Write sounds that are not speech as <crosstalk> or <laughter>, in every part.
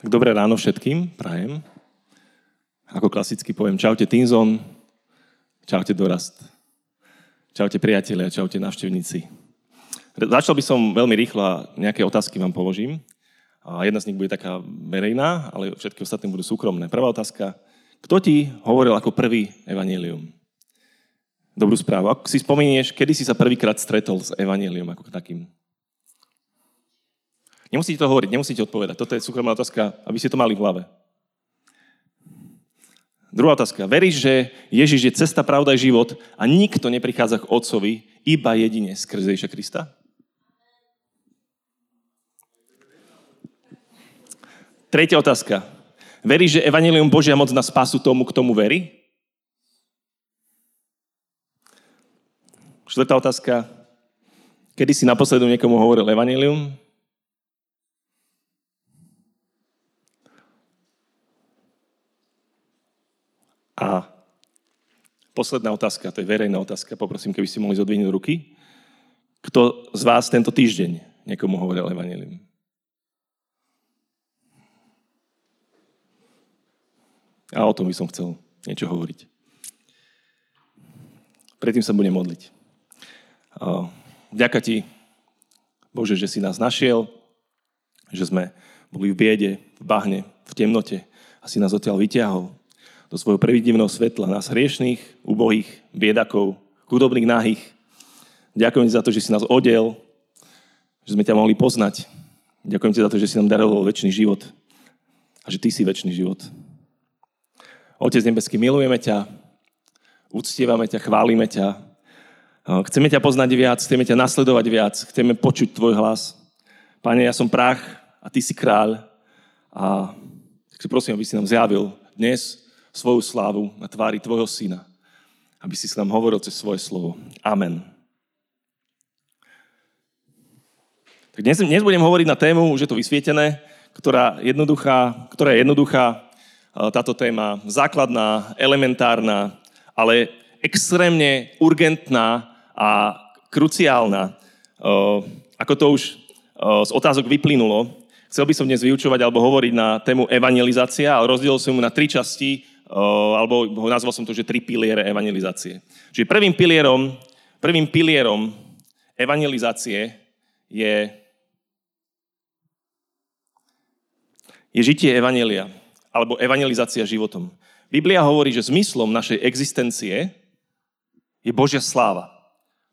Tak dobré ráno všetkým, prajem. Ako klasicky poviem, čaute Tinzon, čaute Dorast, čaute priatelia, čaute návštevníci. Začal by som veľmi rýchlo a nejaké otázky vám položím. A jedna z nich bude taká verejná, ale všetky ostatné budú súkromné. Prvá otázka. Kto ti hovoril ako prvý evanílium? Dobrú správu. Ak si spomenieš, kedy si sa prvýkrát stretol s evanílium ako takým? Nemusíte to hovoriť, nemusíte odpovedať. Toto je súkromná otázka, aby ste to mali v hlave. Druhá otázka. Veríš, že Ježiš je cesta, pravda a život a nikto neprichádza k Otcovi iba jedine skrze Ježiša Krista? Tretia otázka. Veríš, že Evangelium Božia moc na spásu tomu, k tomu verí? Štvrtá otázka. Kedy si naposledy niekomu hovoril Evangelium? A posledná otázka, to je verejná otázka, poprosím, keby ste mohli zodvihnúť ruky. Kto z vás tento týždeň niekomu hovoril Evangelium? A o tom by som chcel niečo hovoriť. Predtým sa budem modliť. Vďaka ti, Bože, že si nás našiel, že sme boli v biede, v bahne, v temnote a si nás odtiaľ vyťahol do svojho previdivného svetla, nás hriešných, ubohých, biedakov, chudobných, nahých. Ďakujem ti za to, že si nás odel, že sme ťa mohli poznať. Ďakujem ti za to, že si nám daroval väčší život a že ty si väčší život. Otec nebeský, milujeme ťa, uctievame ťa, chválime ťa. Chceme ťa poznať viac, chceme ťa nasledovať viac, chceme počuť tvoj hlas. Pane, ja som prach a ty si kráľ. A tak prosím, aby si nám zjavil dnes svoju slávu na tvári Tvojho Syna, aby si s nám hovoril cez svoje slovo. Amen. Tak dnes, dnes budem hovoriť na tému, už je to vysvietené, ktorá, jednoduchá, ktorá je jednoduchá, e, táto téma, základná, elementárna, ale extrémne urgentná a kruciálna. E, ako to už e, z otázok vyplynulo, chcel by som dnes vyučovať alebo hovoriť na tému evangelizácia, ale rozdielil som mu na tri časti alebo nazval som to, že tri piliere evangelizácie. Čiže prvým pilierom, prvým pilierom evangelizácie je, je žitie evangelia, alebo evangelizácia životom. Biblia hovorí, že zmyslom našej existencie je Božia sláva.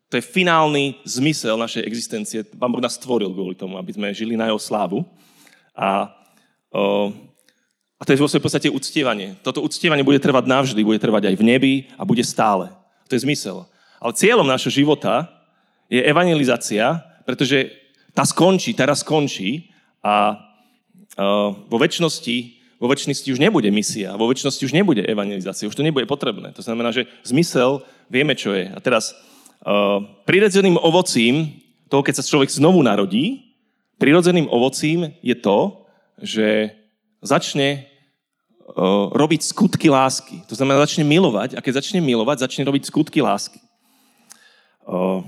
To je finálny zmysel našej existencie. Pán Boh nás stvoril kvôli tomu, aby sme žili na jeho slávu. A o, a to je vo svojej podstate uctievanie. Toto uctievanie bude trvať navždy, bude trvať aj v nebi a bude stále. To je zmysel. Ale cieľom našho života je evangelizácia, pretože tá skončí, teraz skončí a uh, vo väčšnosti vo väčšnosti už nebude misia, vo väčšnosti už nebude evangelizácia, už to nebude potrebné. To znamená, že zmysel vieme, čo je. A teraz uh, prirodzeným ovocím toho, keď sa človek znovu narodí, prirodzeným ovocím je to, že začne uh, robiť skutky lásky. To znamená, začne milovať a keď začne milovať, začne robiť skutky lásky. Uh,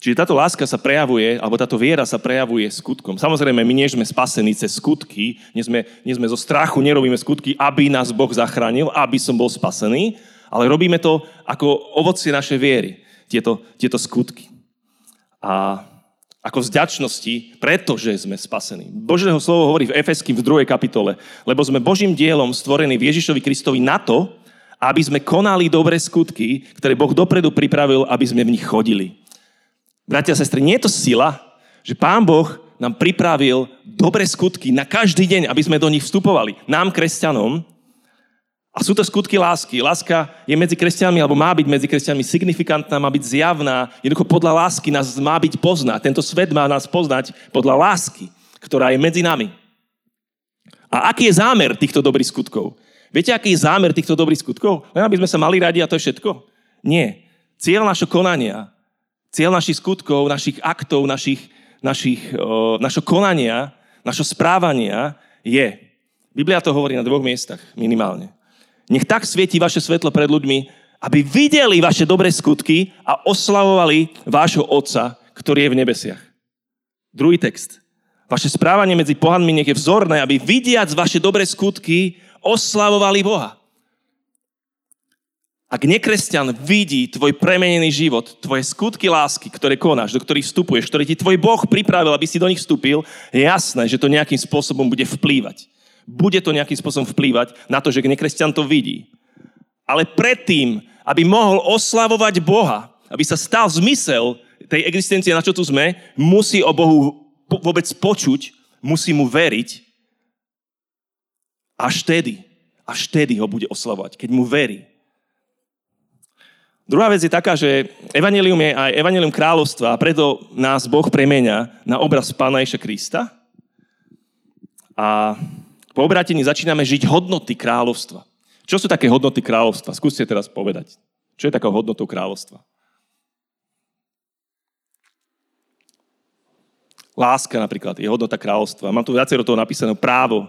čiže táto láska sa prejavuje, alebo táto viera sa prejavuje skutkom. Samozrejme, my nie sme spasení cez skutky, nie sme, nie sme zo strachu, nerobíme skutky, aby nás Boh zachránil, aby som bol spasený, ale robíme to ako ovocie našej viery, tieto, tieto skutky. A ako vzďačnosti, pretože sme spasení. Božieho slovo hovorí v Efeským v 2. kapitole, lebo sme Božím dielom stvorení v Ježišovi Kristovi na to, aby sme konali dobré skutky, ktoré Boh dopredu pripravil, aby sme v nich chodili. Bratia a sestry, nie je to sila, že Pán Boh nám pripravil dobré skutky na každý deň, aby sme do nich vstupovali. Nám, kresťanom, a sú to skutky lásky. Láska je medzi kresťanmi, alebo má byť medzi kresťanmi signifikantná, má byť zjavná. Jednoducho podľa lásky nás má byť poznať. Tento svet má nás poznať podľa lásky, ktorá je medzi nami. A aký je zámer týchto dobrých skutkov? Viete, aký je zámer týchto dobrých skutkov? Len aby sme sa mali radi a to je všetko? Nie. Cieľ našho konania, cieľ našich skutkov, našich aktov, našich, našich, o, našho konania, našho správania je, Biblia to hovorí na dvoch miestach minimálne. Nech tak svieti vaše svetlo pred ľuďmi, aby videli vaše dobré skutky a oslavovali vášho Otca, ktorý je v nebesiach. Druhý text. Vaše správanie medzi pohanmi nech je vzorné, aby vidiac vaše dobré skutky oslavovali Boha. Ak nekresťan vidí tvoj premenený život, tvoje skutky lásky, ktoré konáš, do ktorých vstupuješ, ktoré ti tvoj Boh pripravil, aby si do nich vstúpil, je jasné, že to nejakým spôsobom bude vplývať. Bude to nejakým spôsobom vplývať na to, že nekresťan to vidí. Ale predtým, aby mohol oslavovať Boha, aby sa stal zmysel tej existencie, na čo tu sme, musí o Bohu vôbec počuť, musí mu veriť. Až vtedy, až vtedy ho bude oslavovať, keď mu verí. Druhá vec je taká, že evanelium je aj evanelium kráľovstva a preto nás Boh premenia na obraz Pána Ježa Krista. A po obratení začíname žiť hodnoty kráľovstva. Čo sú také hodnoty kráľovstva? Skúste teraz povedať. Čo je takou hodnotou kráľovstva? Láska napríklad je hodnota kráľovstva. Mám tu viacero toho napísané. Právo,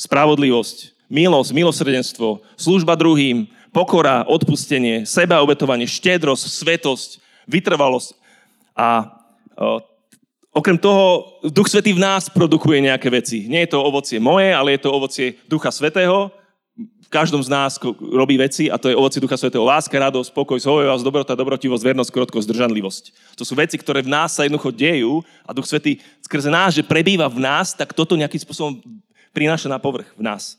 spravodlivosť, milosť, milosrdenstvo, služba druhým, pokora, odpustenie, sebaobetovanie, štedrosť, svetosť, vytrvalosť. A okrem toho, Duch Svetý v nás produkuje nejaké veci. Nie je to ovocie moje, ale je to ovocie Ducha Svetého. V každom z nás robí veci a to je ovocie Ducha Svetého. Láska, radosť, pokoj, zhojovosť, dobrota, dobrotivosť, vernosť, krotkosť, zdržanlivosť. To sú veci, ktoré v nás sa jednoducho dejú a Duch Svetý skrze nás, že prebýva v nás, tak toto nejakým spôsobom prináša na povrch v nás.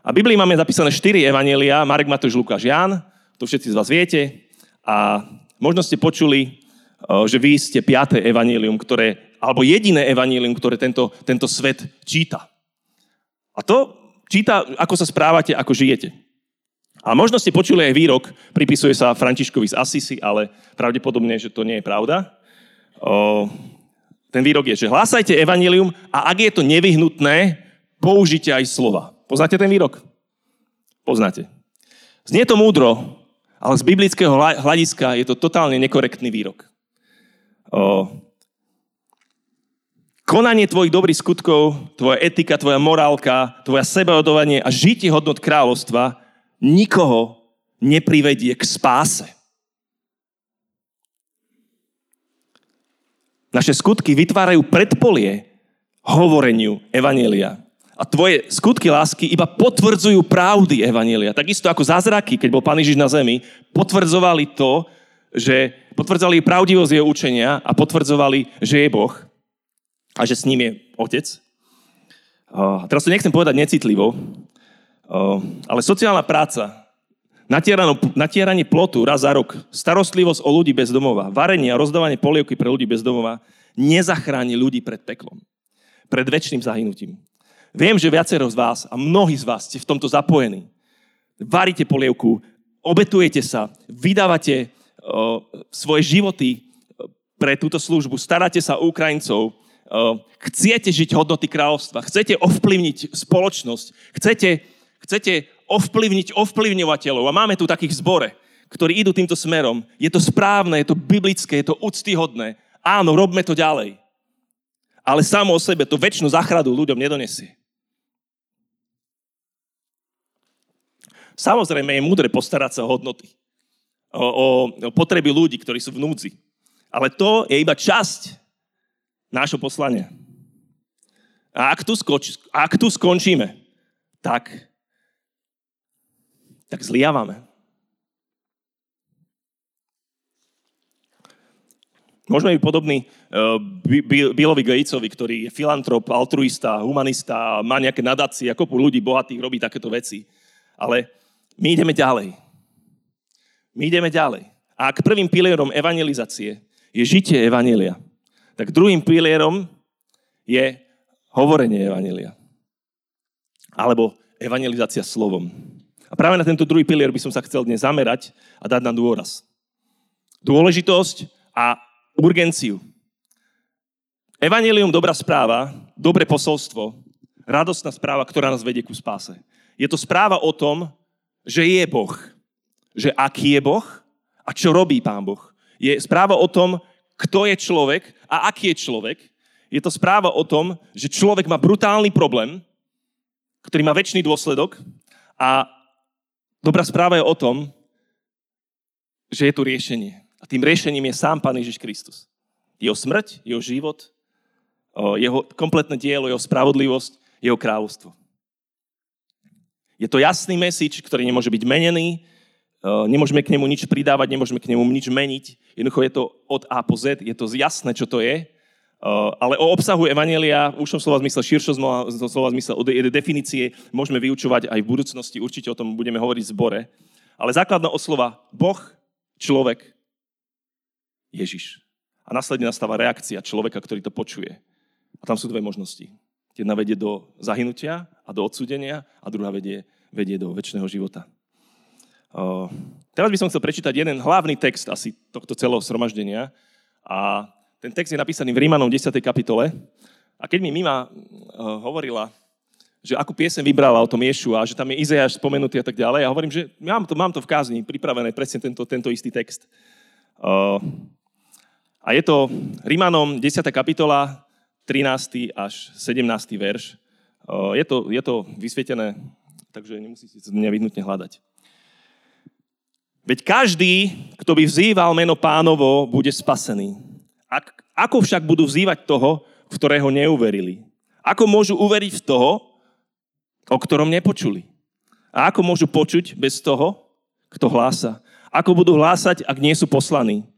A v Biblii máme zapísané štyri evanielia, Marek, Matúš, Lukáš, Ján, to všetci z vás viete. A možno ste počuli, že vy ste piaté evanílium, ktoré, alebo jediné evanílium, ktoré tento, tento svet číta. A to číta, ako sa správate, ako žijete. A možno ste počuli aj výrok, pripisuje sa Františkovi z Assisi, ale pravdepodobne, že to nie je pravda. O, ten výrok je, že hlásajte evanílium a ak je to nevyhnutné, použite aj slova. Poznáte ten výrok? Poznáte. Znie to múdro, ale z biblického hľadiska je to totálne nekorektný výrok. Konanie tvojich dobrých skutkov, tvoja etika, tvoja morálka, tvoja sebaodovanie a žitie hodnot kráľovstva nikoho neprivedie k spáse. Naše skutky vytvárajú predpolie hovoreniu Evanielia. A tvoje skutky lásky iba potvrdzujú pravdy Evanília. Takisto ako zázraky, keď bol Pán Ježiš na zemi, potvrdzovali to, že potvrdzovali pravdivosť jeho učenia a potvrdzovali, že je Boh a že s ním je Otec. A teraz to nechcem povedať necitlivo, ale sociálna práca, natieranie plotu raz za rok, starostlivosť o ľudí bez domova, varenie a rozdávanie polievky pre ľudí bez domova nezachráni ľudí pred peklom, pred väčšným zahynutím. Viem, že viacero z vás a mnohí z vás ste v tomto zapojení. Varíte polievku, obetujete sa, vydávate svoje životy pre túto službu, staráte sa o Ukrajincov, o, chcete žiť hodnoty kráľovstva, chcete ovplyvniť spoločnosť, chcete, chcete ovplyvniť ovplyvňovateľov. A máme tu takých zbore, ktorí idú týmto smerom. Je to správne, je to biblické, je to úctyhodné. Áno, robme to ďalej. Ale samo o sebe to väčšinu záchradu ľuďom nedonesie. Samozrejme je múdre postarať sa o hodnoty, o, o, o potreby ľudí, ktorí sú v núdzi. Ale to je iba časť nášho poslania. A ak tu, skoč, ak tu skončíme, tak, tak zliavame. Môžeme byť podobný uh, Billovi Gatesovi, ktorý je filantrop, altruista, humanista, má nejaké nadácie kopu ľudí bohatých robí takéto veci. Ale my ideme ďalej. My ideme ďalej. A ak prvým pilierom evangelizácie je žitie evangelia, tak druhým pilierom je hovorenie evangelia. Alebo evangelizácia slovom. A práve na tento druhý pilier by som sa chcel dnes zamerať a dať na dôraz. Dôležitosť a urgenciu. Evangelium, dobrá správa, dobré posolstvo, radostná správa, ktorá nás vedie ku spáse. Je to správa o tom, že je Boh. Že aký je Boh a čo robí Pán Boh. Je správa o tom, kto je človek a aký je človek. Je to správa o tom, že človek má brutálny problém, ktorý má väčší dôsledok a dobrá správa je o tom, že je tu riešenie. A tým riešením je sám Pán Ježiš Kristus. Jeho smrť, jeho život, jeho kompletné dielo, jeho spravodlivosť, jeho kráľovstvo. Je to jasný message, ktorý nemôže byť menený, nemôžeme k nemu nič pridávať, nemôžeme k nemu nič meniť. Jednoducho je to od A po Z, je to jasné, čo to je. Ale o obsahu Evanelia, už som slova zmysle širšo slova zmysle od definície, môžeme vyučovať aj v budúcnosti, určite o tom budeme hovoriť v zbore. Ale základná oslova Boh, človek, Ježiš. A následne nastáva reakcia človeka, ktorý to počuje. A tam sú dve možnosti. Jedna vedie do zahynutia a do odsudenia a druhá vedie, vedie do väčšného života. Teraz by som chcel prečítať jeden hlavný text asi tohto celého sromaždenia. A ten text je napísaný v Rímanom 10. kapitole. A keď mi Mima hovorila, že akú piesem vybrala o tom Ješu a že tam je Izajáš spomenutý a tak ďalej, ja hovorím, že mám to, mám to v kázni pripravené, presne tento, tento istý text. A je to Rímanom 10. kapitola, 13. až 17. verš. Je to, je to vysvietené, takže nemusíte sa nevyhnutne hľadať. Veď každý, kto by vzýval meno pánovo, bude spasený. Ak, ako však budú vzývať toho, v ktorého neuverili? Ako môžu uveriť v toho, o ktorom nepočuli? A ako môžu počuť bez toho, kto hlása? Ako budú hlásať, ak nie sú poslaní?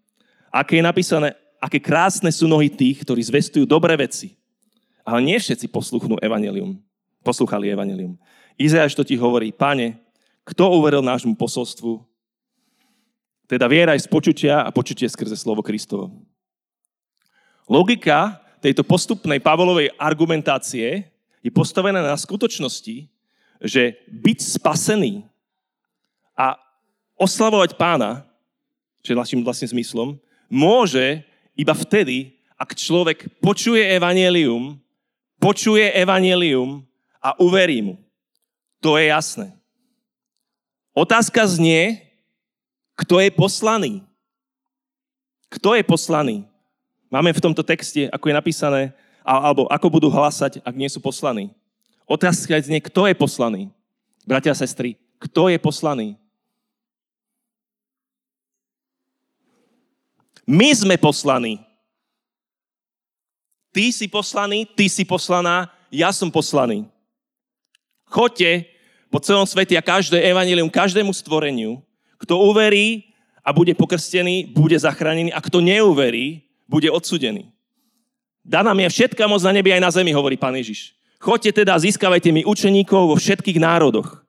Aké je napísané, aké krásne sú nohy tých, ktorí zvestujú dobré veci. Ale nie všetci posluchnú evanelium. Poslúchali evanelium. Izajáš to ti hovorí, pane, kto uveril nášmu posolstvu? Teda viera aj z počutia a počutie skrze slovo Kristovo. Logika tejto postupnej Pavlovej argumentácie je postavená na skutočnosti, že byť spasený a oslavovať pána, čo je našim vlastne zmyslom, môže iba vtedy, ak človek počuje evanelium, počuje evanelium a uverí mu. To je jasné. Otázka znie, kto je poslaný. Kto je poslaný? Máme v tomto texte, ako je napísané, alebo ako budú hlasať, ak nie sú poslaní. Otázka znie, kto je poslaný? Bratia a sestry, kto je poslaný? My sme poslaní. Ty si poslaný, ty si poslaná, ja som poslaný. Choďte po celom svete a každé evanilium, každému stvoreniu. Kto uverí a bude pokrstený, bude zachránený a kto neuverí, bude odsudený. Daná mi je všetká moc na nebi aj na zemi, hovorí pán Ježiš. Choďte teda získavajte mi učeníkov vo všetkých národoch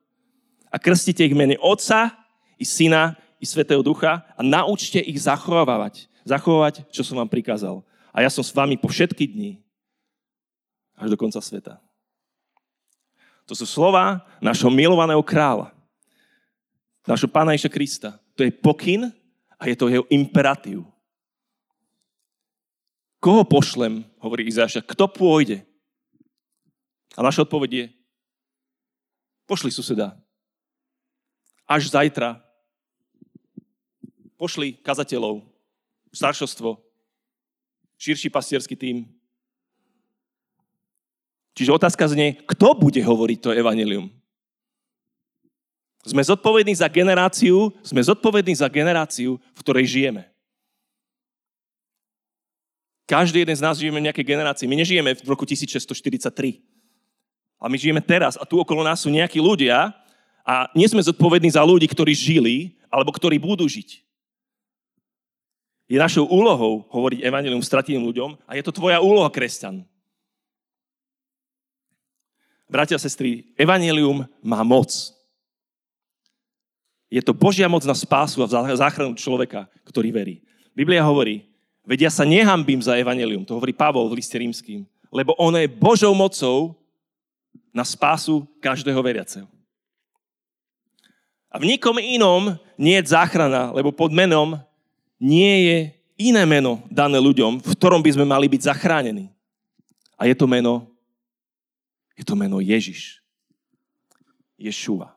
a krstite ich mene Otca i Syna i Svetého Ducha a naučte ich zachovávať zachovať, čo som vám prikázal. A ja som s vami po všetky dni, až do konca sveta. To sú slova našho milovaného kráľa, našho pána Iša Krista. To je pokyn a je to jeho imperatív. Koho pošlem, hovorí Izáša, kto pôjde? A naša odpoveď je, pošli suseda. Až zajtra. Pošli kazateľov, staršovstvo, širší pastierský tým. Čiže otázka znie, kto bude hovoriť to evanelium? Sme zodpovední za generáciu, sme zodpovední za generáciu, v ktorej žijeme. Každý jeden z nás žijeme v nejakej generácii. My nežijeme v roku 1643. Ale my žijeme teraz a tu okolo nás sú nejakí ľudia a nie sme zodpovední za ľudí, ktorí žili alebo ktorí budú žiť. Je našou úlohou hovoriť evanilium strateným ľuďom a je to tvoja úloha, kresťan. Bratia a sestry, evanilium má moc. Je to Božia moc na spásu a záchranu človeka, ktorý verí. Biblia hovorí, veď ja sa nehambím za evanilium, to hovorí Pavol v liste rímským, lebo ono je Božou mocou na spásu každého veriaceho. A v nikom inom nie je záchrana, lebo pod menom nie je iné meno dané ľuďom, v ktorom by sme mali byť zachránení. A je to meno, je to meno Ježiš. Ješua.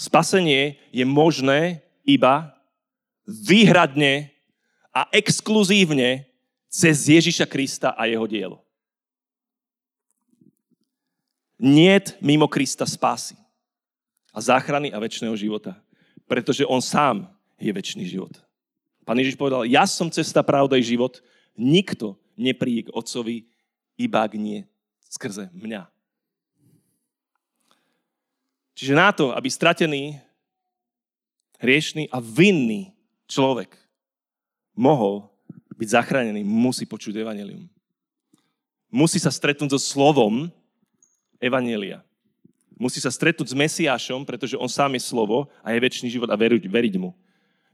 Spasenie je možné iba výhradne a exkluzívne cez Ježiša Krista a jeho dielo. Niet mimo Krista spásy a záchrany a väčšného života. Pretože on sám je väčší život. Pán Ježiš povedal, ja som cesta, pravda i život. Nikto nepríde k Otcovi, iba ak nie skrze mňa. Čiže na to, aby stratený, hriešný a vinný človek mohol byť zachránený, musí počuť evanelium. Musí sa stretnúť so slovom evanelia. Musí sa stretnúť s Mesiášom, pretože on sám je slovo a je väčší život a veriť, veriť mu.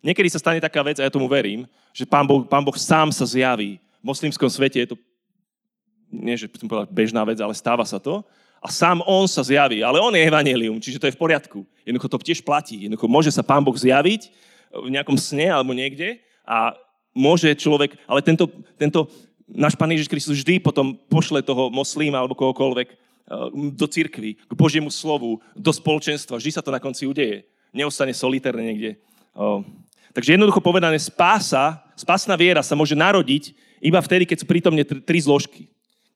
Niekedy sa stane taká vec, a ja tomu verím, že pán boh, pán boh sám sa zjaví. V moslimskom svete je to, nie že bežná vec, ale stáva sa to. A sám on sa zjaví, ale on je evanelium, čiže to je v poriadku. Jednoducho to tiež platí. Jednoducho môže sa pán Boh zjaviť v nejakom sne alebo niekde a môže človek, ale tento, tento náš Pán Ježiš Kristus vždy potom pošle toho moslíma alebo kohokoľvek Eh, do cirkvy, k Božiemu slovu, do spoločenstva. Vždy sa to na konci udeje. Neostane solitérne niekde. Takže jednoducho povedané, spása, spásna viera sa môže narodiť iba vtedy, keď sú prítomne tri zložky.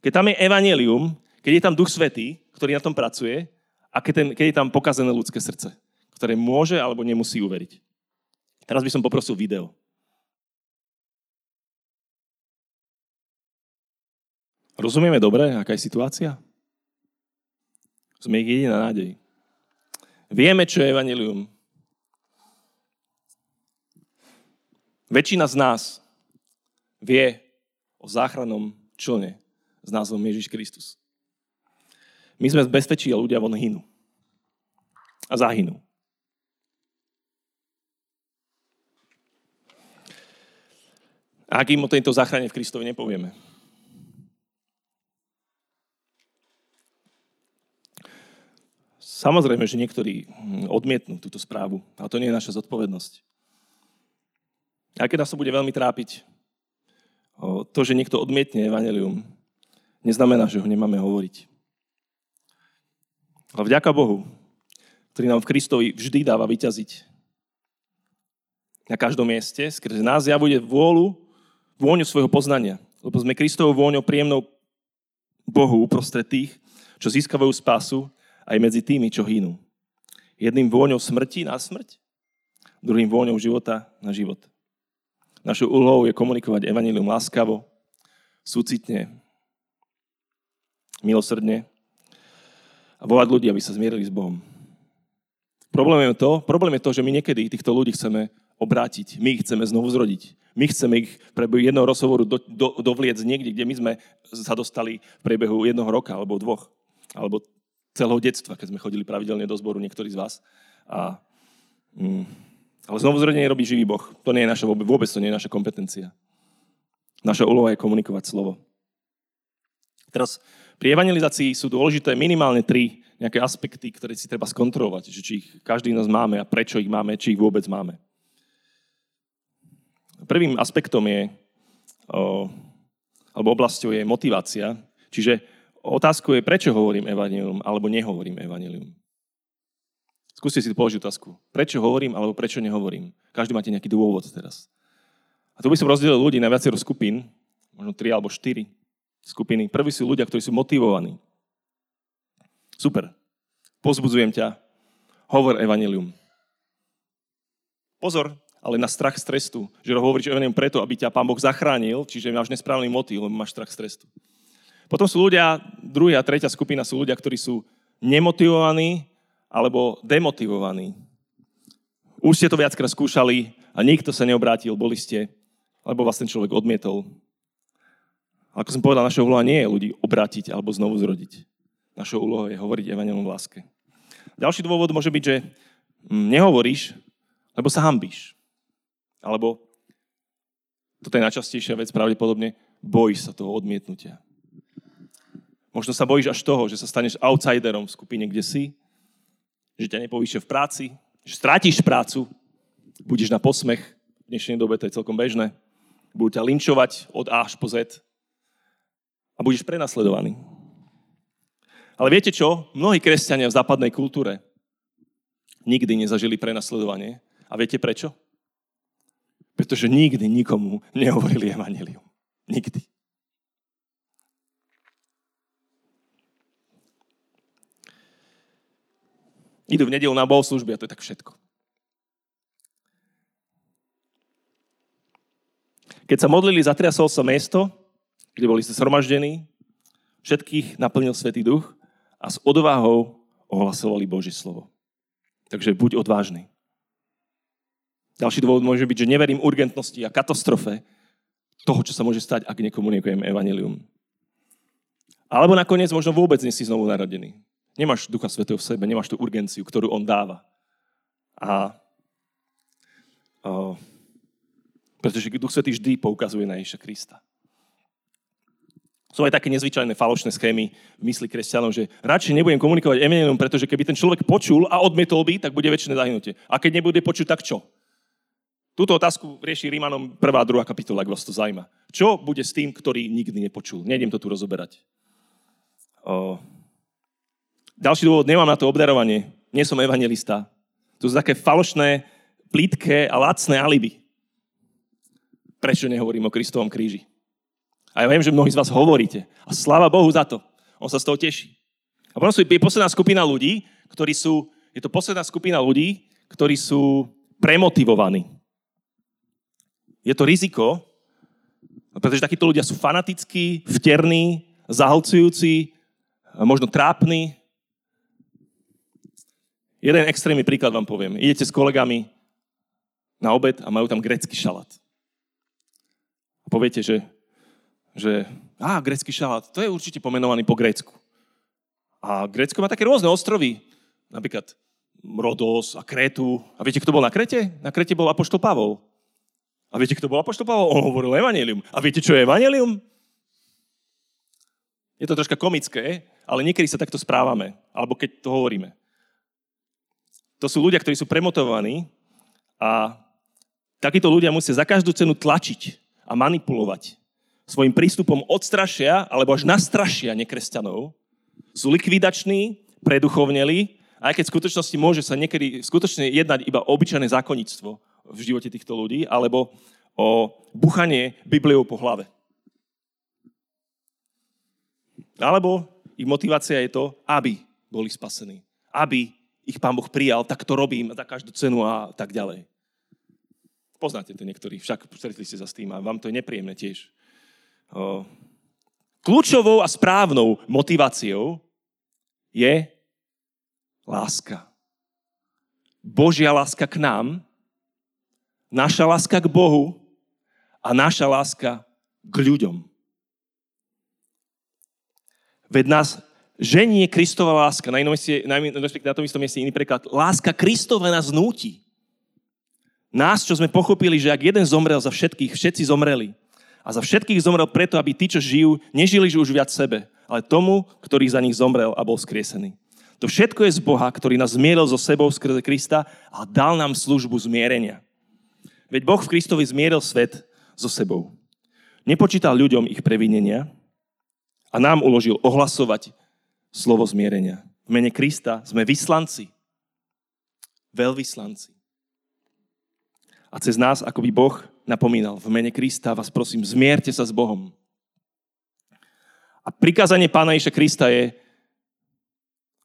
Keď tam je evanelium, keď je tam Duch Svetý, ktorý na tom pracuje, a keď, ten, keď je tam pokazené ľudské srdce, ktoré môže alebo nemusí uveriť. Teraz by som poprosil video. Rozumieme dobre, aká je situácia? Sme ich jediná nádej. Vieme, čo je evanilium. Väčšina z nás vie o záchrannom člne s názvom Ježiš Kristus. My sme v bezpečí a ľudia von hynú. A zahynú. A ak im o tejto záchrane v Kristovi nepovieme, Samozrejme, že niektorí odmietnú túto správu, ale to nie je naša zodpovednosť. A keď nás to bude veľmi trápiť, to, že niekto odmietne evanelium, neznamená, že ho nemáme hovoriť. Ale vďaka Bohu, ktorý nám v Kristovi vždy dáva vyťaziť na každom mieste, skrze nás javuje vôľu, vôňu svojho poznania. Lebo sme Kristovou vôňou príjemnou Bohu uprostred tých, čo získavajú spásu aj medzi tými, čo hynú. Jedným vôňou smrti na smrť, druhým vôňou života na život. Našou úlohou je komunikovať evanílium láskavo, súcitne, milosrdne a volať ľudí, aby sa zmierili s Bohom. Problém je to, problém je to, že my niekedy týchto ľudí chceme obrátiť. My ich chceme znovu zrodiť. My chceme ich v priebehu jedného rozhovoru do, do, dovliec niekde, kde my sme sa dostali v priebehu jednoho roka alebo dvoch. Alebo celého detstva, keď sme chodili pravidelne do zboru, niektorí z vás. A, mm, ale znovu zrodenie robí živý Boh. To nie je naša, vôbec to nie je naša kompetencia. Naša úloha je komunikovať slovo. Teraz pri evangelizácii sú dôležité minimálne tri nejaké aspekty, ktoré si treba skontrolovať, že či ich každý z nás máme a prečo ich máme, či ich vôbec máme. Prvým aspektom je, o, alebo oblasťou je motivácia, čiže Otázku je, prečo hovorím evanilium, alebo nehovorím evanilium. Skúste si položiť otázku. Prečo hovorím, alebo prečo nehovorím? Každý máte nejaký dôvod teraz. A tu by som rozdelil ľudí na viacero skupín, možno tri alebo štyri skupiny. Prví sú ľudia, ktorí sú motivovaní. Super. Pozbudzujem ťa. Hovor evanilium. Pozor, ale na strach z trestu. Že hovoríš evanilium preto, aby ťa Pán Boh zachránil, čiže máš nesprávny motív, lebo máš strach z trestu. Potom sú ľudia, druhá a tretia skupina sú ľudia, ktorí sú nemotivovaní alebo demotivovaní. Už ste to viackrát skúšali a nikto sa neobrátil, boli ste, lebo vás ten človek odmietol. Ako som povedal, našou úloha nie je ľudí obrátiť alebo znovu zrodiť. Našou úlohou je hovoriť evangelom v láske. Ďalší dôvod môže byť, že mm, nehovoríš, lebo sa hambíš. Alebo, toto je najčastejšia vec pravdepodobne, bojíš sa toho odmietnutia. Možno sa bojíš až toho, že sa staneš outsiderom v skupine, kde si, že ťa nepovýšia v práci, že strátiš prácu, budeš na posmech, v dnešnej dobe to je celkom bežné, budú ťa linčovať od A až po Z a budeš prenasledovaný. Ale viete čo? Mnohí kresťania v západnej kultúre nikdy nezažili prenasledovanie. A viete prečo? Pretože nikdy nikomu nehovorili evanelium. Nikdy. Idú v nedelu na bohoslužby a to je tak všetko. Keď sa modlili, zatriasol sa mesto, kde boli ste zhromaždení, všetkých naplnil Svetý Duch a s odvahou ohlasovali Božie slovo. Takže buď odvážny. Ďalší dôvod môže byť, že neverím urgentnosti a katastrofe toho, čo sa môže stať, ak nekomunikujem evanilium. Alebo nakoniec možno vôbec nie si znovu narodený. Nemáš Ducha Svetého v sebe, nemáš tú urgenciu, ktorú On dáva. A o, pretože Duch Svetý vždy poukazuje na Ježiša Krista. Sú aj také nezvyčajné falošné schémy v mysli kresťanov, že radšej nebudem komunikovať evanelium, pretože keby ten človek počul a odmietol by, tak bude väčšie zahynutie. A keď nebude počuť, tak čo? Túto otázku rieši Rímanom 1. a 2. kapitola, ak vás to zaujíma. Čo bude s tým, ktorý nikdy nepočul? Nejdem to tu rozoberať. O... Ďalší dôvod, nemám na to obdarovanie. Nie som evangelista. To sú také falošné, plítke a lacné alibi. Prečo nehovorím o Kristovom kríži? A ja viem, že mnohí z vás hovoríte. A sláva Bohu za to. On sa z toho teší. A potom sú, je posledná skupina ľudí, ktorí sú, je to posledná skupina ľudí, ktorí sú premotivovaní. Je to riziko, pretože takíto ľudia sú fanatickí, vterní, zahlcujúci, možno trápni. Jeden extrémny príklad vám poviem. Idete s kolegami na obed a majú tam grecký šalát. A poviete, že že á, grecký šalát, to je určite pomenovaný po Grécku. A Grécko má také rôzne ostrovy, napríklad Rodos a Krétu. A viete, kto bol na Krete? Na Krete bol Apoštol Pavol. A viete, kto bol Apoštol Pavol? On hovoril Evangelium. A viete, čo je Evangelium? Je to troška komické, ale niekedy sa takto správame, alebo keď to hovoríme. To sú ľudia, ktorí sú premotovaní a takíto ľudia musia za každú cenu tlačiť a manipulovať svojim prístupom odstrašia alebo až nastrašia nekresťanov, sú likvidační, preduchovneli, aj keď v skutočnosti môže sa niekedy skutočne jednať iba o obyčajné zákonníctvo v živote týchto ľudí, alebo o buchanie Bibliou po hlave. Alebo ich motivácia je to, aby boli spasení. Aby ich Pán Boh prijal, tak to robím za každú cenu a tak ďalej. Poznáte to niektorí, však stretli ste sa s tým a vám to je nepríjemné tiež kľúčovou a správnou motiváciou je láska. Božia láska k nám, naša láska k Bohu a naša láska k ľuďom. Veď nás ženie Kristova láska, na, inom mieste, na, na tom istom mieste iný preklad, láska Kristova nás núti. Nás, čo sme pochopili, že ak jeden zomrel za všetkých, všetci zomreli, a za všetkých zomrel preto, aby tí, čo žijú, nežili už viac sebe, ale tomu, ktorý za nich zomrel a bol skriesený. To všetko je z Boha, ktorý nás zmieril so sebou skrze Krista a dal nám službu zmierenia. Veď Boh v Kristovi zmieril svet so sebou. Nepočítal ľuďom ich previnenia a nám uložil ohlasovať slovo zmierenia. V mene Krista sme vyslanci, veľvyslanci. A cez nás, ako by Boh napomínal. V mene Krista vás prosím, zmierte sa s Bohom. A prikázanie Pána Iša Krista je,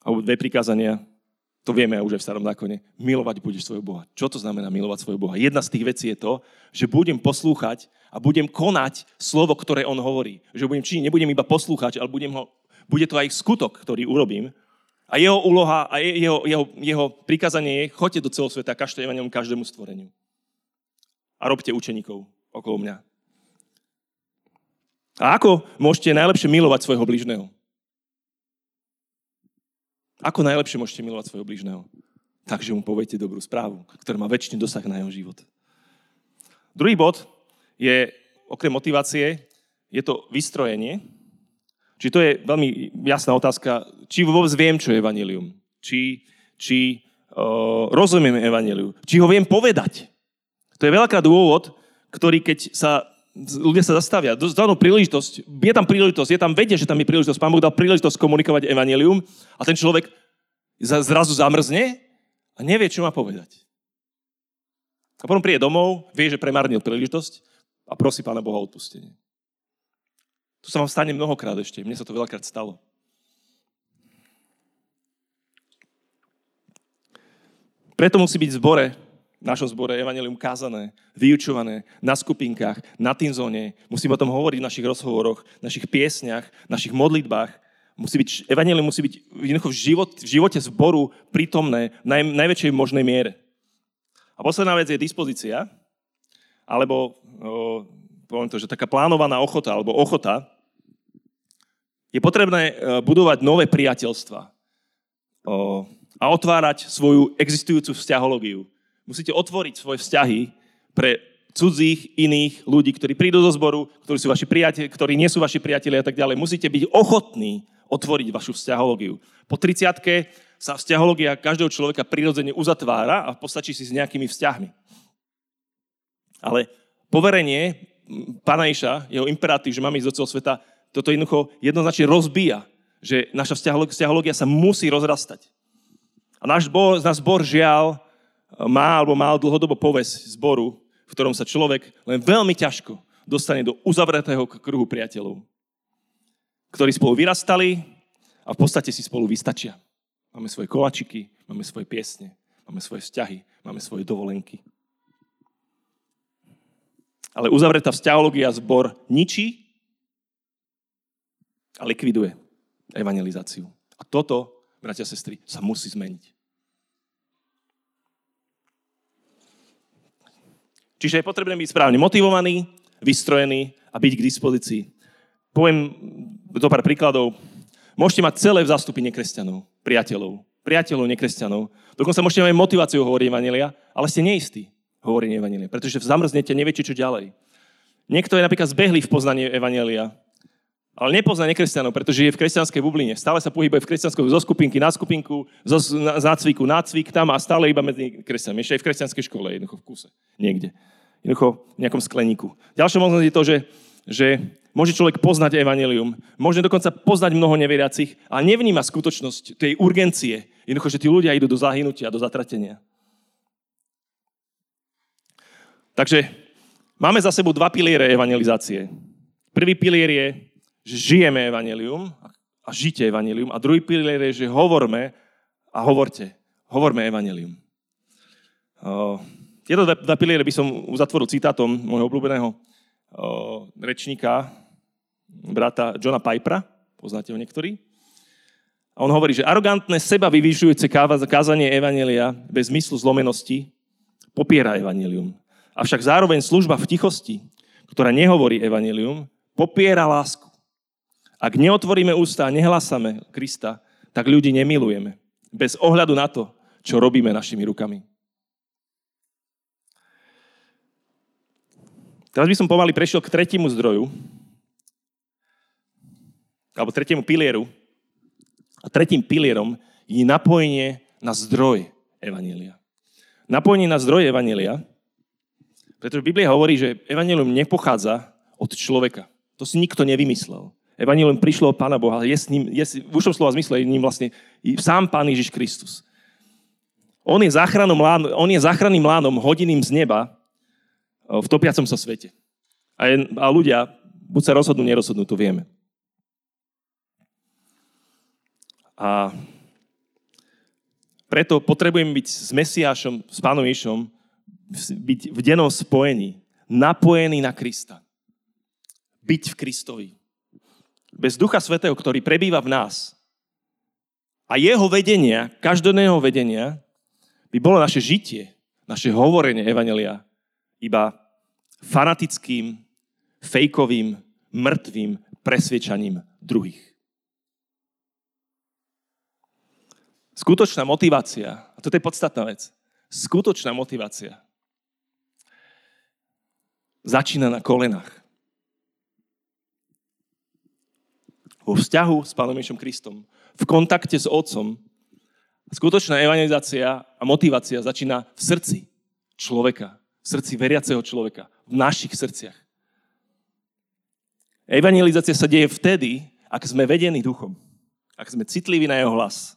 alebo dve prikázania, to vieme už aj v starom zákone, milovať budeš svojho Boha. Čo to znamená milovať svojho Boha? Jedna z tých vecí je to, že budem poslúchať a budem konať slovo, ktoré on hovorí. Že budem činiť, nebudem iba poslúchať, ale budem ho, bude to aj skutok, ktorý urobím. A jeho úloha a jeho, jeho, jeho prikázanie je, choďte do celého sveta, kažte evanielum každému stvoreniu a robte učeníkov okolo mňa. A ako môžete najlepšie milovať svojho bližného? Ako najlepšie môžete milovať svojho bližného? Takže mu poviete dobrú správu, ktorá má väčší dosah na jeho život. Druhý bod je, okrem motivácie, je to vystrojenie. Či to je veľmi jasná otázka, či vôbec viem, čo je evanilium. Či, či uh, rozumiem evaniliu. Či ho viem povedať. To je veľká dôvod, ktorý keď sa ľudia sa zastavia, dostanú príležitosť, je tam príležitosť, je tam vedia, že tam je príležitosť, pán Boh dal príležitosť komunikovať evanelium a ten človek zrazu zamrzne a nevie, čo má povedať. A potom príde domov, vie, že premarnil príležitosť a prosí pána Boha o odpustenie. To sa vám stane mnohokrát ešte, mne sa to veľakrát stalo. Preto musí byť v zbore našom zbore evanelium kázané, vyučované na skupinkách, na zóne. Musíme o tom hovoriť v našich rozhovoroch, v našich piesniach, v našich modlitbách. Musí byť, evanelium musí byť v, život, v živote zboru prítomné v naj, najväčšej možnej miere. A posledná vec je dispozícia, alebo o, poviem to, že taká plánovaná ochota, alebo ochota. Je potrebné e, budovať nové priateľstva o, a otvárať svoju existujúcu vzťahológiu Musíte otvoriť svoje vzťahy pre cudzích, iných ľudí, ktorí prídu zo zboru, ktorí, sú vaši priateľ, ktorí nie sú vaši priatelia a tak ďalej. Musíte byť ochotní otvoriť vašu vzťahológiu. Po 30 sa vzťahológia každého človeka prirodzene uzatvára a postačí si s nejakými vzťahmi. Ale poverenie pána Iša, jeho imperatív, že máme ísť do celého sveta, toto jednoducho jednoznačne rozbíja, že naša vzťahológia sa musí rozrastať. A náš zbor, zbor žiaľ má alebo mal dlhodobo poves zboru, v ktorom sa človek len veľmi ťažko dostane do uzavretého kruhu priateľov, ktorí spolu vyrastali a v podstate si spolu vystačia. Máme svoje kolačiky, máme svoje piesne, máme svoje vzťahy, máme svoje dovolenky. Ale uzavretá vzťahológia zbor ničí a likviduje evangelizáciu. A toto, bratia a sestry, sa musí zmeniť. Čiže je potrebné byť správne motivovaný, vystrojený a byť k dispozícii. Poviem do pár príkladov. Môžete mať celé v zastupy nekresťanov, priateľov, priateľov nekresťanov. Dokonca môžete mať motiváciu hovoriť Evangelia, ale ste neistí hovorenie Evangelia, pretože zamrznete, neviete, čo ďalej. Niekto je napríklad zbehlý v poznaní Evangelia, ale nepozná nekresťanov, pretože je v kresťanskej bubline. Stále sa pohybuje v kresťanskej zo skupinky na skupinku, zo nácviku na cvik tam a stále iba medzi kresťanmi. Ešte aj v kresťanskej škole, jednoducho v kuse, niekde jednoducho v nejakom skleníku. Ďalšia možnosť je to, že, že môže človek poznať evanelium, môže dokonca poznať mnoho neveriacich a nevníma skutočnosť tej urgencie, jednoducho, že tí ľudia idú do zahynutia, do zatratenia. Takže máme za sebou dva piliere evangelizácie. Prvý pilier je, že žijeme evanelium a žite evanelium a druhý pilier je, že hovorme a hovorte. Hovorme evanelium. Tieto dva, piliere by som uzatvoril citátom môjho obľúbeného rečníka, brata Johna Pipera, poznáte ho niektorí. A on hovorí, že arogantné seba vyvyšujúce kázanie Evanelia bez zmyslu zlomenosti popiera Evanelium. Avšak zároveň služba v tichosti, ktorá nehovorí Evanelium, popiera lásku. Ak neotvoríme ústa a nehlasame Krista, tak ľudí nemilujeme. Bez ohľadu na to, čo robíme našimi rukami. Teraz by som pomaly prešiel k tretiemu zdroju, alebo tretiemu pilieru. A tretím pilierom je napojenie na zdroj Evanília. Napojenie na zdroj Evanília, pretože Biblia hovorí, že Evangelium nepochádza od človeka. To si nikto nevymyslel. Evangelium prišlo od Pána Boha. Je s ním, je, v ušom slova zmysle je ním vlastne sám Pán Ježiš Kristus. On je, on je záchranným lánom hodinným z neba, v topiacom sa svete. A, je, a ľudia buď sa rozhodnú, nerozhodnú, to vieme. A preto potrebujeme byť s Mesiášom, s Pánom Ježišom, byť v dennom spojení, napojený na Krista. Byť v Kristovi. Bez Ducha Svetého, ktorý prebýva v nás a jeho vedenia, každodenného vedenia, by bolo naše žitie, naše hovorenie Evanelia iba fanatickým, fejkovým, mŕtvým presviečaním druhých. Skutočná motivácia, a toto je podstatná vec, skutočná motivácia začína na kolenách. Vo vzťahu s Pánom Ježišom Kristom, v kontakte s Otcom, skutočná evangelizácia a motivácia začína v srdci človeka v srdci veriaceho človeka, v našich srdciach. Evangelizácia sa deje vtedy, ak sme vedení duchom, ak sme citliví na jeho hlas.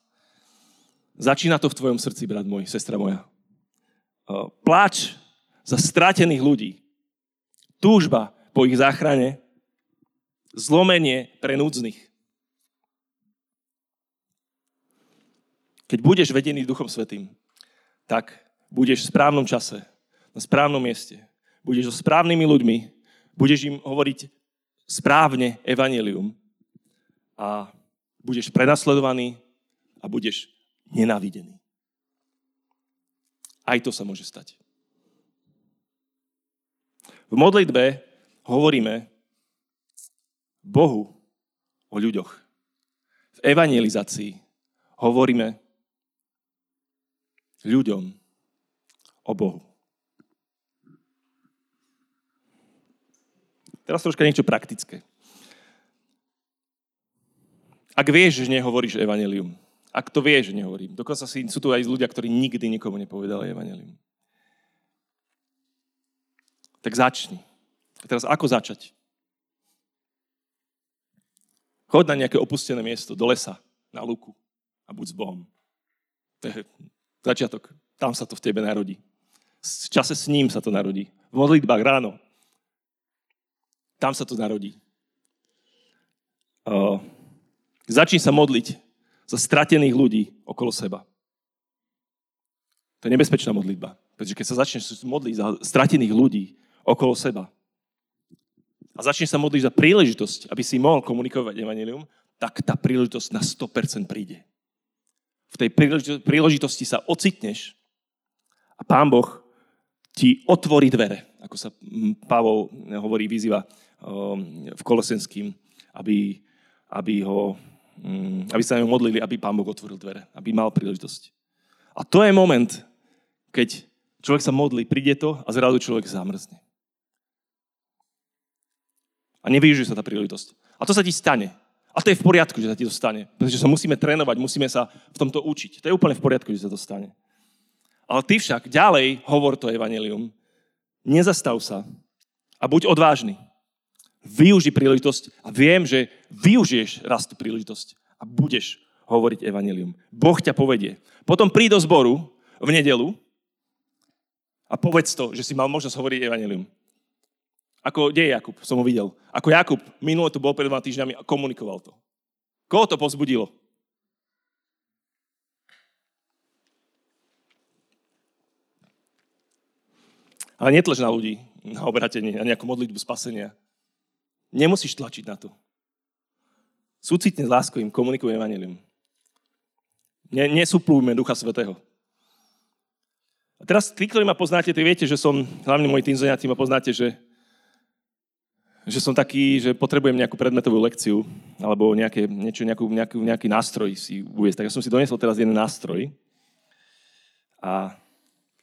Začína to v tvojom srdci, brat môj, sestra moja. Pláč za stratených ľudí, túžba po ich záchrane, zlomenie pre núdznych. Keď budeš vedený Duchom Svetým, tak budeš v správnom čase, na správnom mieste, budeš so správnymi ľuďmi, budeš im hovoriť správne evanelium a budeš prenasledovaný a budeš nenávidený. Aj to sa môže stať. V modlitbe hovoríme Bohu o ľuďoch. V evangelizácii hovoríme ľuďom o Bohu. Teraz troška niečo praktické. Ak vieš, že nehovoríš evanelium, ak to vieš, že nehovorím, dokonca si, sú tu aj ľudia, ktorí nikdy nikomu nepovedali evanelium, tak začni. A teraz ako začať? Chod na nejaké opustené miesto, do lesa, na luku a buď s Bohom. To je začiatok. Tam sa to v tebe narodí. V čase s ním sa to narodí. V modlitbách ráno. Tam sa to narodí. Uh, začni sa modliť za stratených ľudí okolo seba. To je nebezpečná modlitba. Pretože keď sa začneš modliť za stratených ľudí okolo seba a začneš sa modliť za príležitosť, aby si mohol komunikovať evanilium, tak tá príležitosť na 100% príde. V tej príležitosti sa ocitneš a Pán Boh ti otvorí dvere, ako sa Pavol hovorí, vyzýva Um, v Kolosenským, aby, aby, ho, um, aby sa ňom modlili, aby Pán Boh otvoril dvere, aby mal príležitosť. A to je moment, keď človek sa modlí, príde to a zrazu človek zamrzne. A nevyužije sa tá príležitosť. A to sa ti stane. A to je v poriadku, že sa ti to stane. Pretože sa musíme trénovať, musíme sa v tomto učiť. To je úplne v poriadku, že sa to stane. Ale ty však ďalej hovor to evanelium. Nezastav sa a buď odvážny. Využi príležitosť a viem, že využiješ raz tú príležitosť a budeš hovoriť evanelium. Boh ťa povedie. Potom príď do zboru v nedelu a povedz to, že si mal možnosť hovoriť evanelium. Ako, kde je Jakub? Som ho videl. Ako Jakub, minule tu bol pred dvoma týždňami a komunikoval to. Koho to povzbudilo? Ale netlež na ľudí, na obratenie, na nejakú modlitbu spasenia. Nemusíš tlačiť na to. Súcitne s láskou im komunikuj evanelium. Ne, nesuplujme Ducha Svetého. A teraz tí, ktorí ma poznáte, tí viete, že som, hlavne moji týmzoniaci ma poznáte, že, že som taký, že potrebujem nejakú predmetovú lekciu alebo nejaké, niečo, nejakú, nejakú, nejaký nástroj si uviezť. Tak ja som si donesol teraz jeden nástroj. A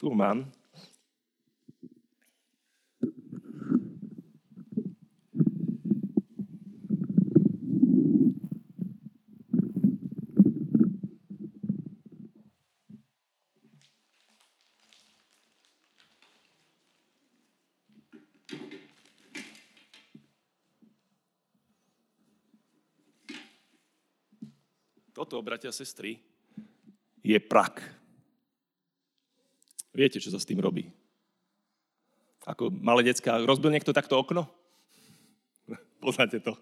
tu mám. Toto, bratia a sestry, je prak. Viete, čo sa s tým robí? Ako malé decka, rozbil niekto takto okno? <laughs> Poznáte to.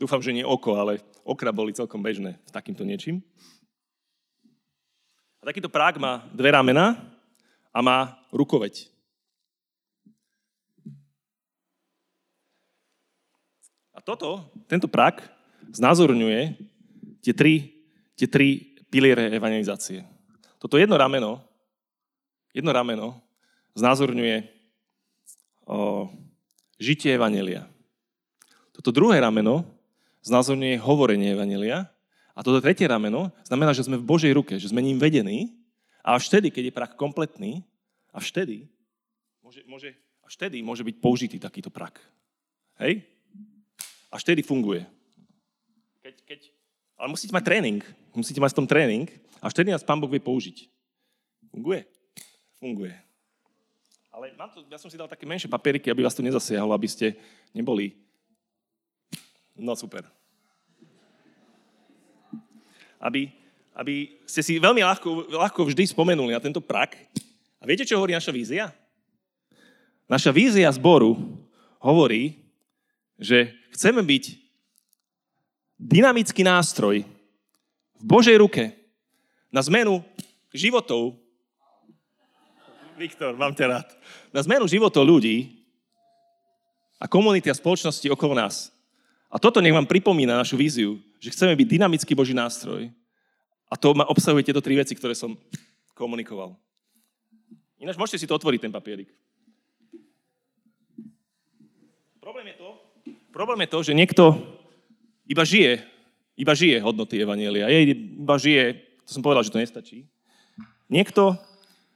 Dúfam, že nie oko, ale okra boli celkom bežné s takýmto niečím. A takýto prák má dve ramena a má rukoveď. A toto, tento prak znázorňuje tie tri tie tri piliere evangelizácie. Toto jedno rameno, jedno rameno znázorňuje o, žitie evanelia. Toto druhé rameno znázorňuje hovorenie evanelia a toto tretie rameno znamená, že sme v Božej ruke, že sme ním vedení a až vtedy, keď je prach kompletný, až vtedy môže, môže, až vtedy môže byť použitý takýto prak. Hej? Až vtedy funguje. Ale musíte mať tréning. Musíte mať v tom tréning. A vtedy nás Pán Boh vie použiť. Funguje? Funguje. Ale mám to, ja som si dal také menšie papieriky, aby vás to nezasiahlo, aby ste neboli... No super. Aby, aby ste si veľmi ľahko, ľahko vždy spomenuli na tento prak. A viete, čo hovorí naša vízia? Naša vízia zboru hovorí, že chceme byť dynamický nástroj v Božej ruke na zmenu životov Viktor, mám ťa rád. Na zmenu životov ľudí a komunity a spoločnosti okolo nás. A toto nech vám pripomína našu víziu, že chceme byť dynamický Boží nástroj. A to obsahuje tieto tri veci, ktoré som komunikoval. Ináč môžete si to otvoriť, ten papierik. Problém je to, problém je to že niekto iba žije, iba žije hodnoty Evanielia. Je, iba žije, to som povedal, že to nestačí. Niekto,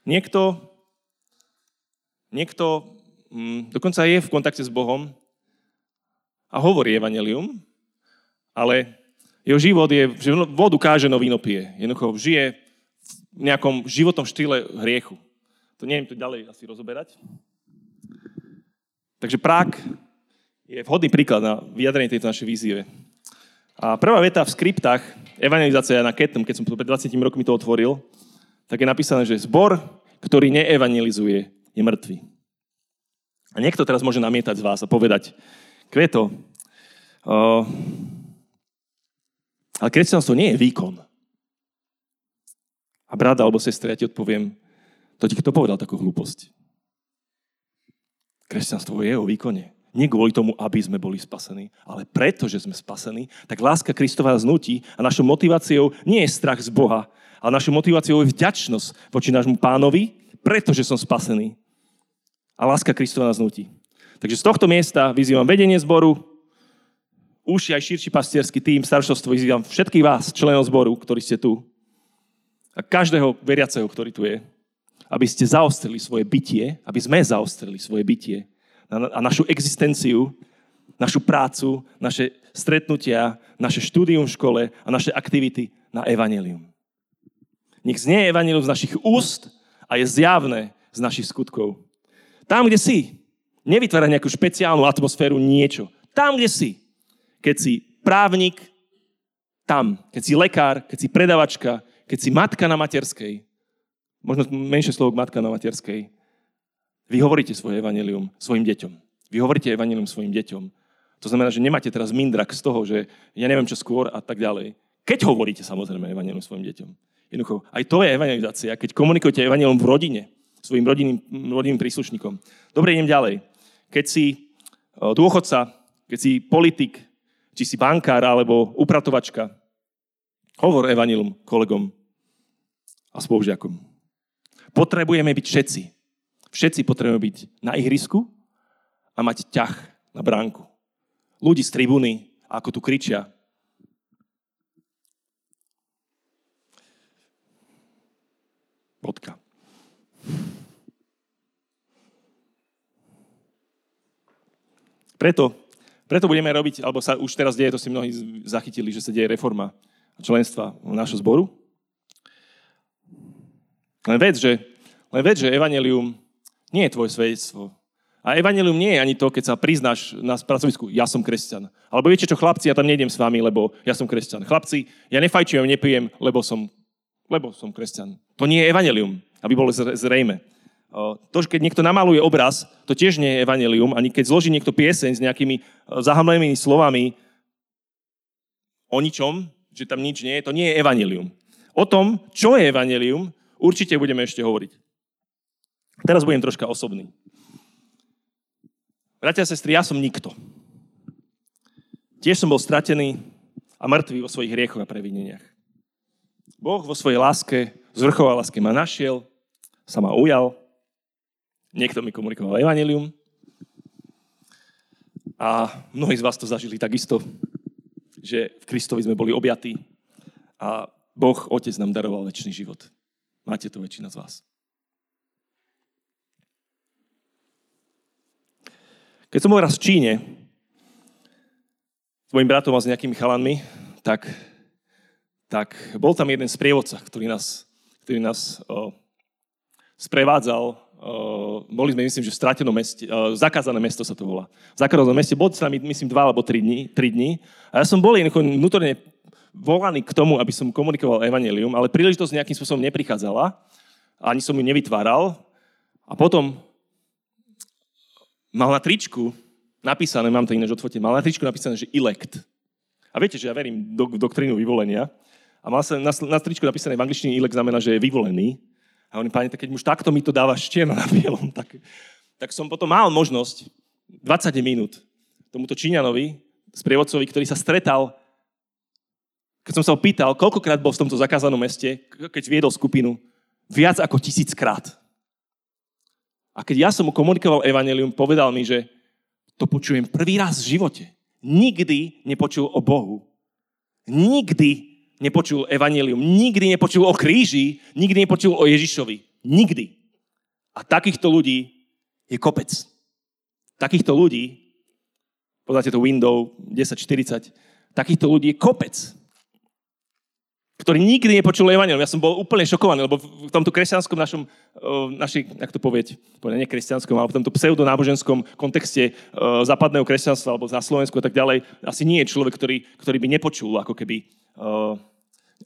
niekto, niekto mm, dokonca je v kontakte s Bohom a hovorí Evangelium, ale jeho život je, že vodu káže, no víno pije. Jednoducho žije v nejakom životnom štýle hriechu. To neviem to ďalej asi rozoberať. Takže prák je vhodný príklad na vyjadrenie tejto našej vízie. A prvá veta v skriptách, evangelizácia na Ketom, keď som pred 20 rokmi to otvoril, tak je napísané, že zbor, ktorý neevangelizuje, je mŕtvý. A niekto teraz môže namietať z vás a povedať, Kveto, uh, ale kresťanstvo nie je výkon. A brat alebo sestra, ja ti odpoviem, to ti kto povedal takú hlúposť? Kresťanstvo je o výkone. Nie kvôli tomu, aby sme boli spasení, ale preto, že sme spasení, tak láska Kristova nás nutí a našou motiváciou nie je strach z Boha, ale našou motiváciou je vďačnosť voči nášmu pánovi, pretože som spasený. A láska Kristova nás nutí. Takže z tohto miesta vyzývam vedenie zboru, už aj širší pastierský tým, staršovstvo, vyzývam všetkých vás, členov zboru, ktorí ste tu, a každého veriaceho, ktorý tu je, aby ste zaostrili svoje bytie, aby sme zaostrili svoje bytie a našu existenciu, našu prácu, naše stretnutia, naše štúdium v škole a naše aktivity na evanelium. Nech znie evanelium z našich úst a je zjavné z našich skutkov. Tam, kde si, nevytvára nejakú špeciálnu atmosféru niečo. Tam, kde si. Keď si právnik, tam. Keď si lekár, keď si predavačka, keď si matka na materskej. Možno menšie slovo matka na materskej vy hovoríte svoje evanelium svojim deťom. Vy hovoríte evanelium svojim deťom. To znamená, že nemáte teraz mindrak z toho, že ja neviem čo skôr a tak ďalej. Keď hovoríte samozrejme evanelium svojim deťom. Jednoducho, aj to je evangelizácia, keď komunikujete evanelium v rodine, svojim rodinným, rodinným príslušníkom. Dobre, idem ďalej. Keď si e, dôchodca, keď si politik, či si bankár alebo upratovačka, hovor evanilium kolegom a spolužiakom. Potrebujeme byť všetci Všetci potrebujeme byť na ihrisku a mať ťah na bránku. Ľudí z tribúny, ako tu kričia, Bodka. Preto, preto budeme robiť, alebo sa už teraz deje, to si mnohí zachytili, že sa deje reforma členstva nášho zboru. Len vec, že, len vec, že evanelium nie je tvoje svedectvo. A evanelium nie je ani to, keď sa priznáš na pracovisku, ja som kresťan. Alebo viete čo, chlapci, ja tam nejdem s vami, lebo ja som kresťan. Chlapci, ja nefajčujem, nepijem, lebo som, lebo som kresťan. To nie je evanelium, aby bolo zrejme. To, keď niekto namaluje obraz, to tiež nie je evanelium, ani keď zloží niekto pieseň s nejakými zahamlenými slovami o ničom, že tam nič nie je, to nie je evanelium. O tom, čo je evanelium, určite budeme ešte hovoriť. Teraz budem troška osobný. Bratia a sestry, ja som nikto. Tiež som bol stratený a mŕtvý vo svojich hriechoch a previneniach. Boh vo svojej láske, zvrchová láske ma našiel, sa ma ujal, niekto mi komunikoval evanilium a mnohí z vás to zažili takisto, že v Kristovi sme boli objatí a Boh, Otec nám daroval väčší život. Máte to väčšina z vás. Keď som bol raz v Číne s mojim bratom a s nejakými chalanmi, tak, tak bol tam jeden sprievodca, ktorý nás, ktorý nás o, sprevádzal. O, boli sme, myslím, že v stratenom meste, o, zakázané mesto sa to volá. V zakázanom meste, bol sa mi, myslím, dva alebo tri dní, tri dní. A ja som bol vnútorne volaný k tomu, aby som komunikoval evanelium, ale príležitosť nejakým spôsobom neprichádzala. Ani som ju nevytváral. A potom mal na tričku napísané, mám to ináč odfotené, mal na tričku napísané, že elect. A viete, že ja verím do, doktrínu vyvolenia. A mal sa na, na tričku napísané v angličtine elect znamená, že je vyvolený. A hovorím, pani, tak keď už takto mi to dávaš čierno na bielom, tak, tak som potom mal možnosť 20 minút tomuto Číňanovi, sprievodcovi, ktorý sa stretal, keď som sa ho pýtal, koľkokrát bol v tomto zakázanom meste, keď viedol skupinu, viac ako tisíckrát. A keď ja som mu komunikoval evanelium, povedal mi, že to počujem prvý raz v živote. Nikdy nepočul o Bohu. Nikdy nepočul evanelium. Nikdy nepočul o kríži. Nikdy nepočul o Ježišovi. Nikdy. A takýchto ľudí je kopec. Takýchto ľudí, poznáte to window 1040, takýchto ľudí je kopec ktorý nikdy nepočul Evangelium. Ja som bol úplne šokovaný, lebo v tomto kresťanskom našom, našej, jak to povieť, nie kresťanskom, ale v tomto pseudonáboženskom kontexte západného kresťanstva alebo za Slovensku a tak ďalej, asi nie je človek, ktorý, ktorý by nepočul ako keby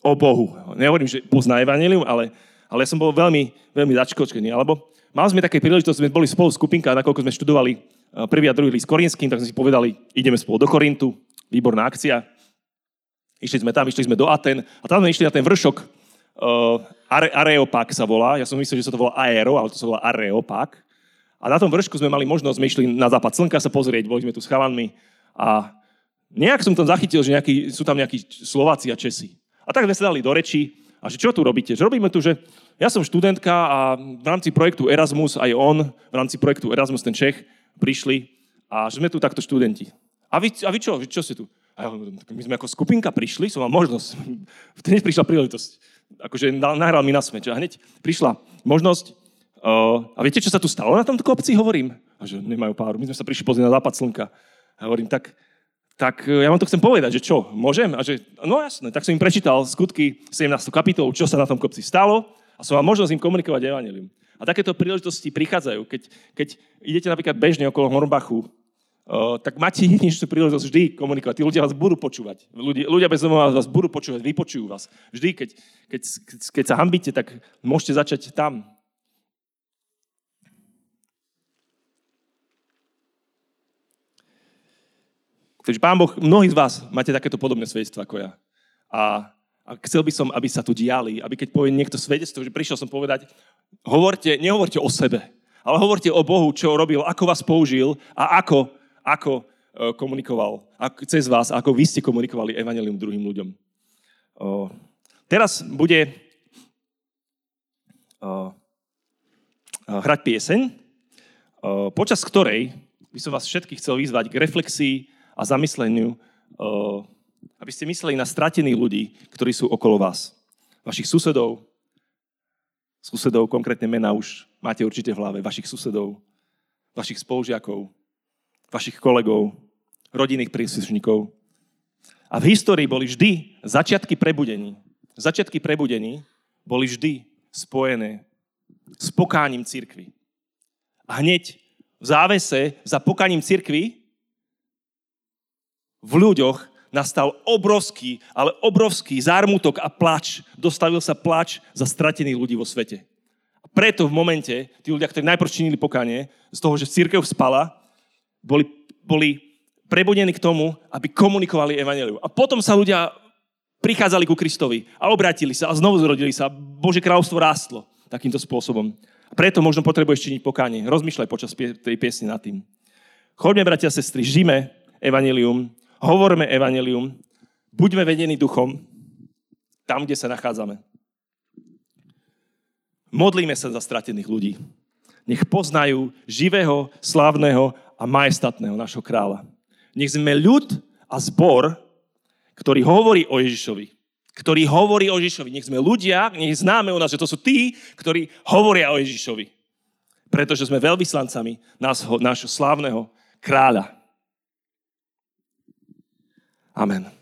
o Bohu. Nehovorím, že pozná Evangelium, ale, ale ja som bol veľmi, veľmi začkočený. Alebo mali sme také príležitosti, sme boli spolu skupinka, nakoľko sme študovali prvý a druhý list Korinským, tak sme si povedali, ideme spolu do Korintu, výborná akcia. Išli sme tam, išli sme do Aten a tam sme išli na ten vršok uh, Are, Areopag sa volá. Ja som myslel, že sa to volá Aero, ale to sa volá Areopag. A na tom vršku sme mali možnosť, sme išli na západ slnka sa pozrieť, boli sme tu s chalanmi a nejak som tam zachytil, že nejaký, sú tam nejakí Slováci a Česi. A tak sme sa dali do reči a že čo tu robíte? Že robíme tu, že ja som študentka a v rámci projektu Erasmus, aj on, v rámci projektu Erasmus, ten Čech, prišli a že sme tu takto študenti. A vy, a vy čo? Čo ste tu? A ja hovorím, my sme ako skupinka prišli, som mal možnosť. <laughs> Vtedy prišla príležitosť. Akože nahral mi na smeč. A hneď prišla možnosť. Uh, a viete, čo sa tu stalo na tomto kopci? Hovorím. A že nemajú páru. My sme sa prišli pozrieť na západ slnka. A hovorím, tak, tak e, ja vám to chcem povedať, že čo, môžem? A že, no jasné, tak som im prečítal skutky 17. kapitolu, čo sa na tom kopci stalo a som mal možnosť im komunikovať evanelium. A takéto príležitosti prichádzajú, keď, keď idete napríklad bežne okolo Hornbachu tak máte jedinečnú príležitosť vždy komunikovať. Tí ľudia vás budú počúvať. Ľudia, ľudia bez domova vás budú počúvať, vypočujú vás. Vždy, keď, keď, keď, sa hambíte, tak môžete začať tam. Takže Pán Boh, mnohí z vás máte takéto podobné svedectva ako ja. A, a chcel by som, aby sa tu diali, aby keď povie niekto svedectvo, že prišiel som povedať, hovorte, nehovorte o sebe, ale hovorte o Bohu, čo robil, ako vás použil a ako ako e, komunikoval ako, cez vás, ako vy ste komunikovali evanelium druhým ľuďom. O, teraz bude o, hrať pieseň, o, počas ktorej by som vás všetkých chcel vyzvať k reflexii a zamysleniu, o, aby ste mysleli na stratených ľudí, ktorí sú okolo vás. Vašich susedov, susedov, konkrétne mena už máte určite v hlave, vašich susedov, vašich spolužiakov, vašich kolegov, rodinných príslušníkov. A v histórii boli vždy začiatky prebudení. Začiatky prebudení boli vždy spojené s pokáním cirkvy. A hneď v závese za pokáním cirkvy v ľuďoch nastal obrovský, ale obrovský zármutok a plač. Dostavil sa plač za stratených ľudí vo svete. A preto v momente tí ľudia, ktorí najprv činili pokánie, z toho, že církev spala, boli, boli prebudení k tomu, aby komunikovali evaneliu. A potom sa ľudia prichádzali ku Kristovi a obrátili sa a znovu zrodili sa. Bože kráľovstvo rástlo takýmto spôsobom. A preto možno potrebuješ činiť pokánie. Rozmýšľaj počas tej piesne nad tým. Choďme, bratia a sestry, žime evanelium, hovorme evanelium, buďme vedení duchom tam, kde sa nachádzame. Modlíme sa za stratených ľudí. Nech poznajú živého, slávneho a majestatného našho kráľa. Nech sme ľud a zbor, ktorý hovorí o Ježišovi. Ktorý hovorí o Ježišovi. Nech sme ľudia, nech známe u nás, že to sú tí, ktorí hovoria o Ježišovi. Pretože sme veľvyslancami nášho, nášho slávneho kráľa. Amen.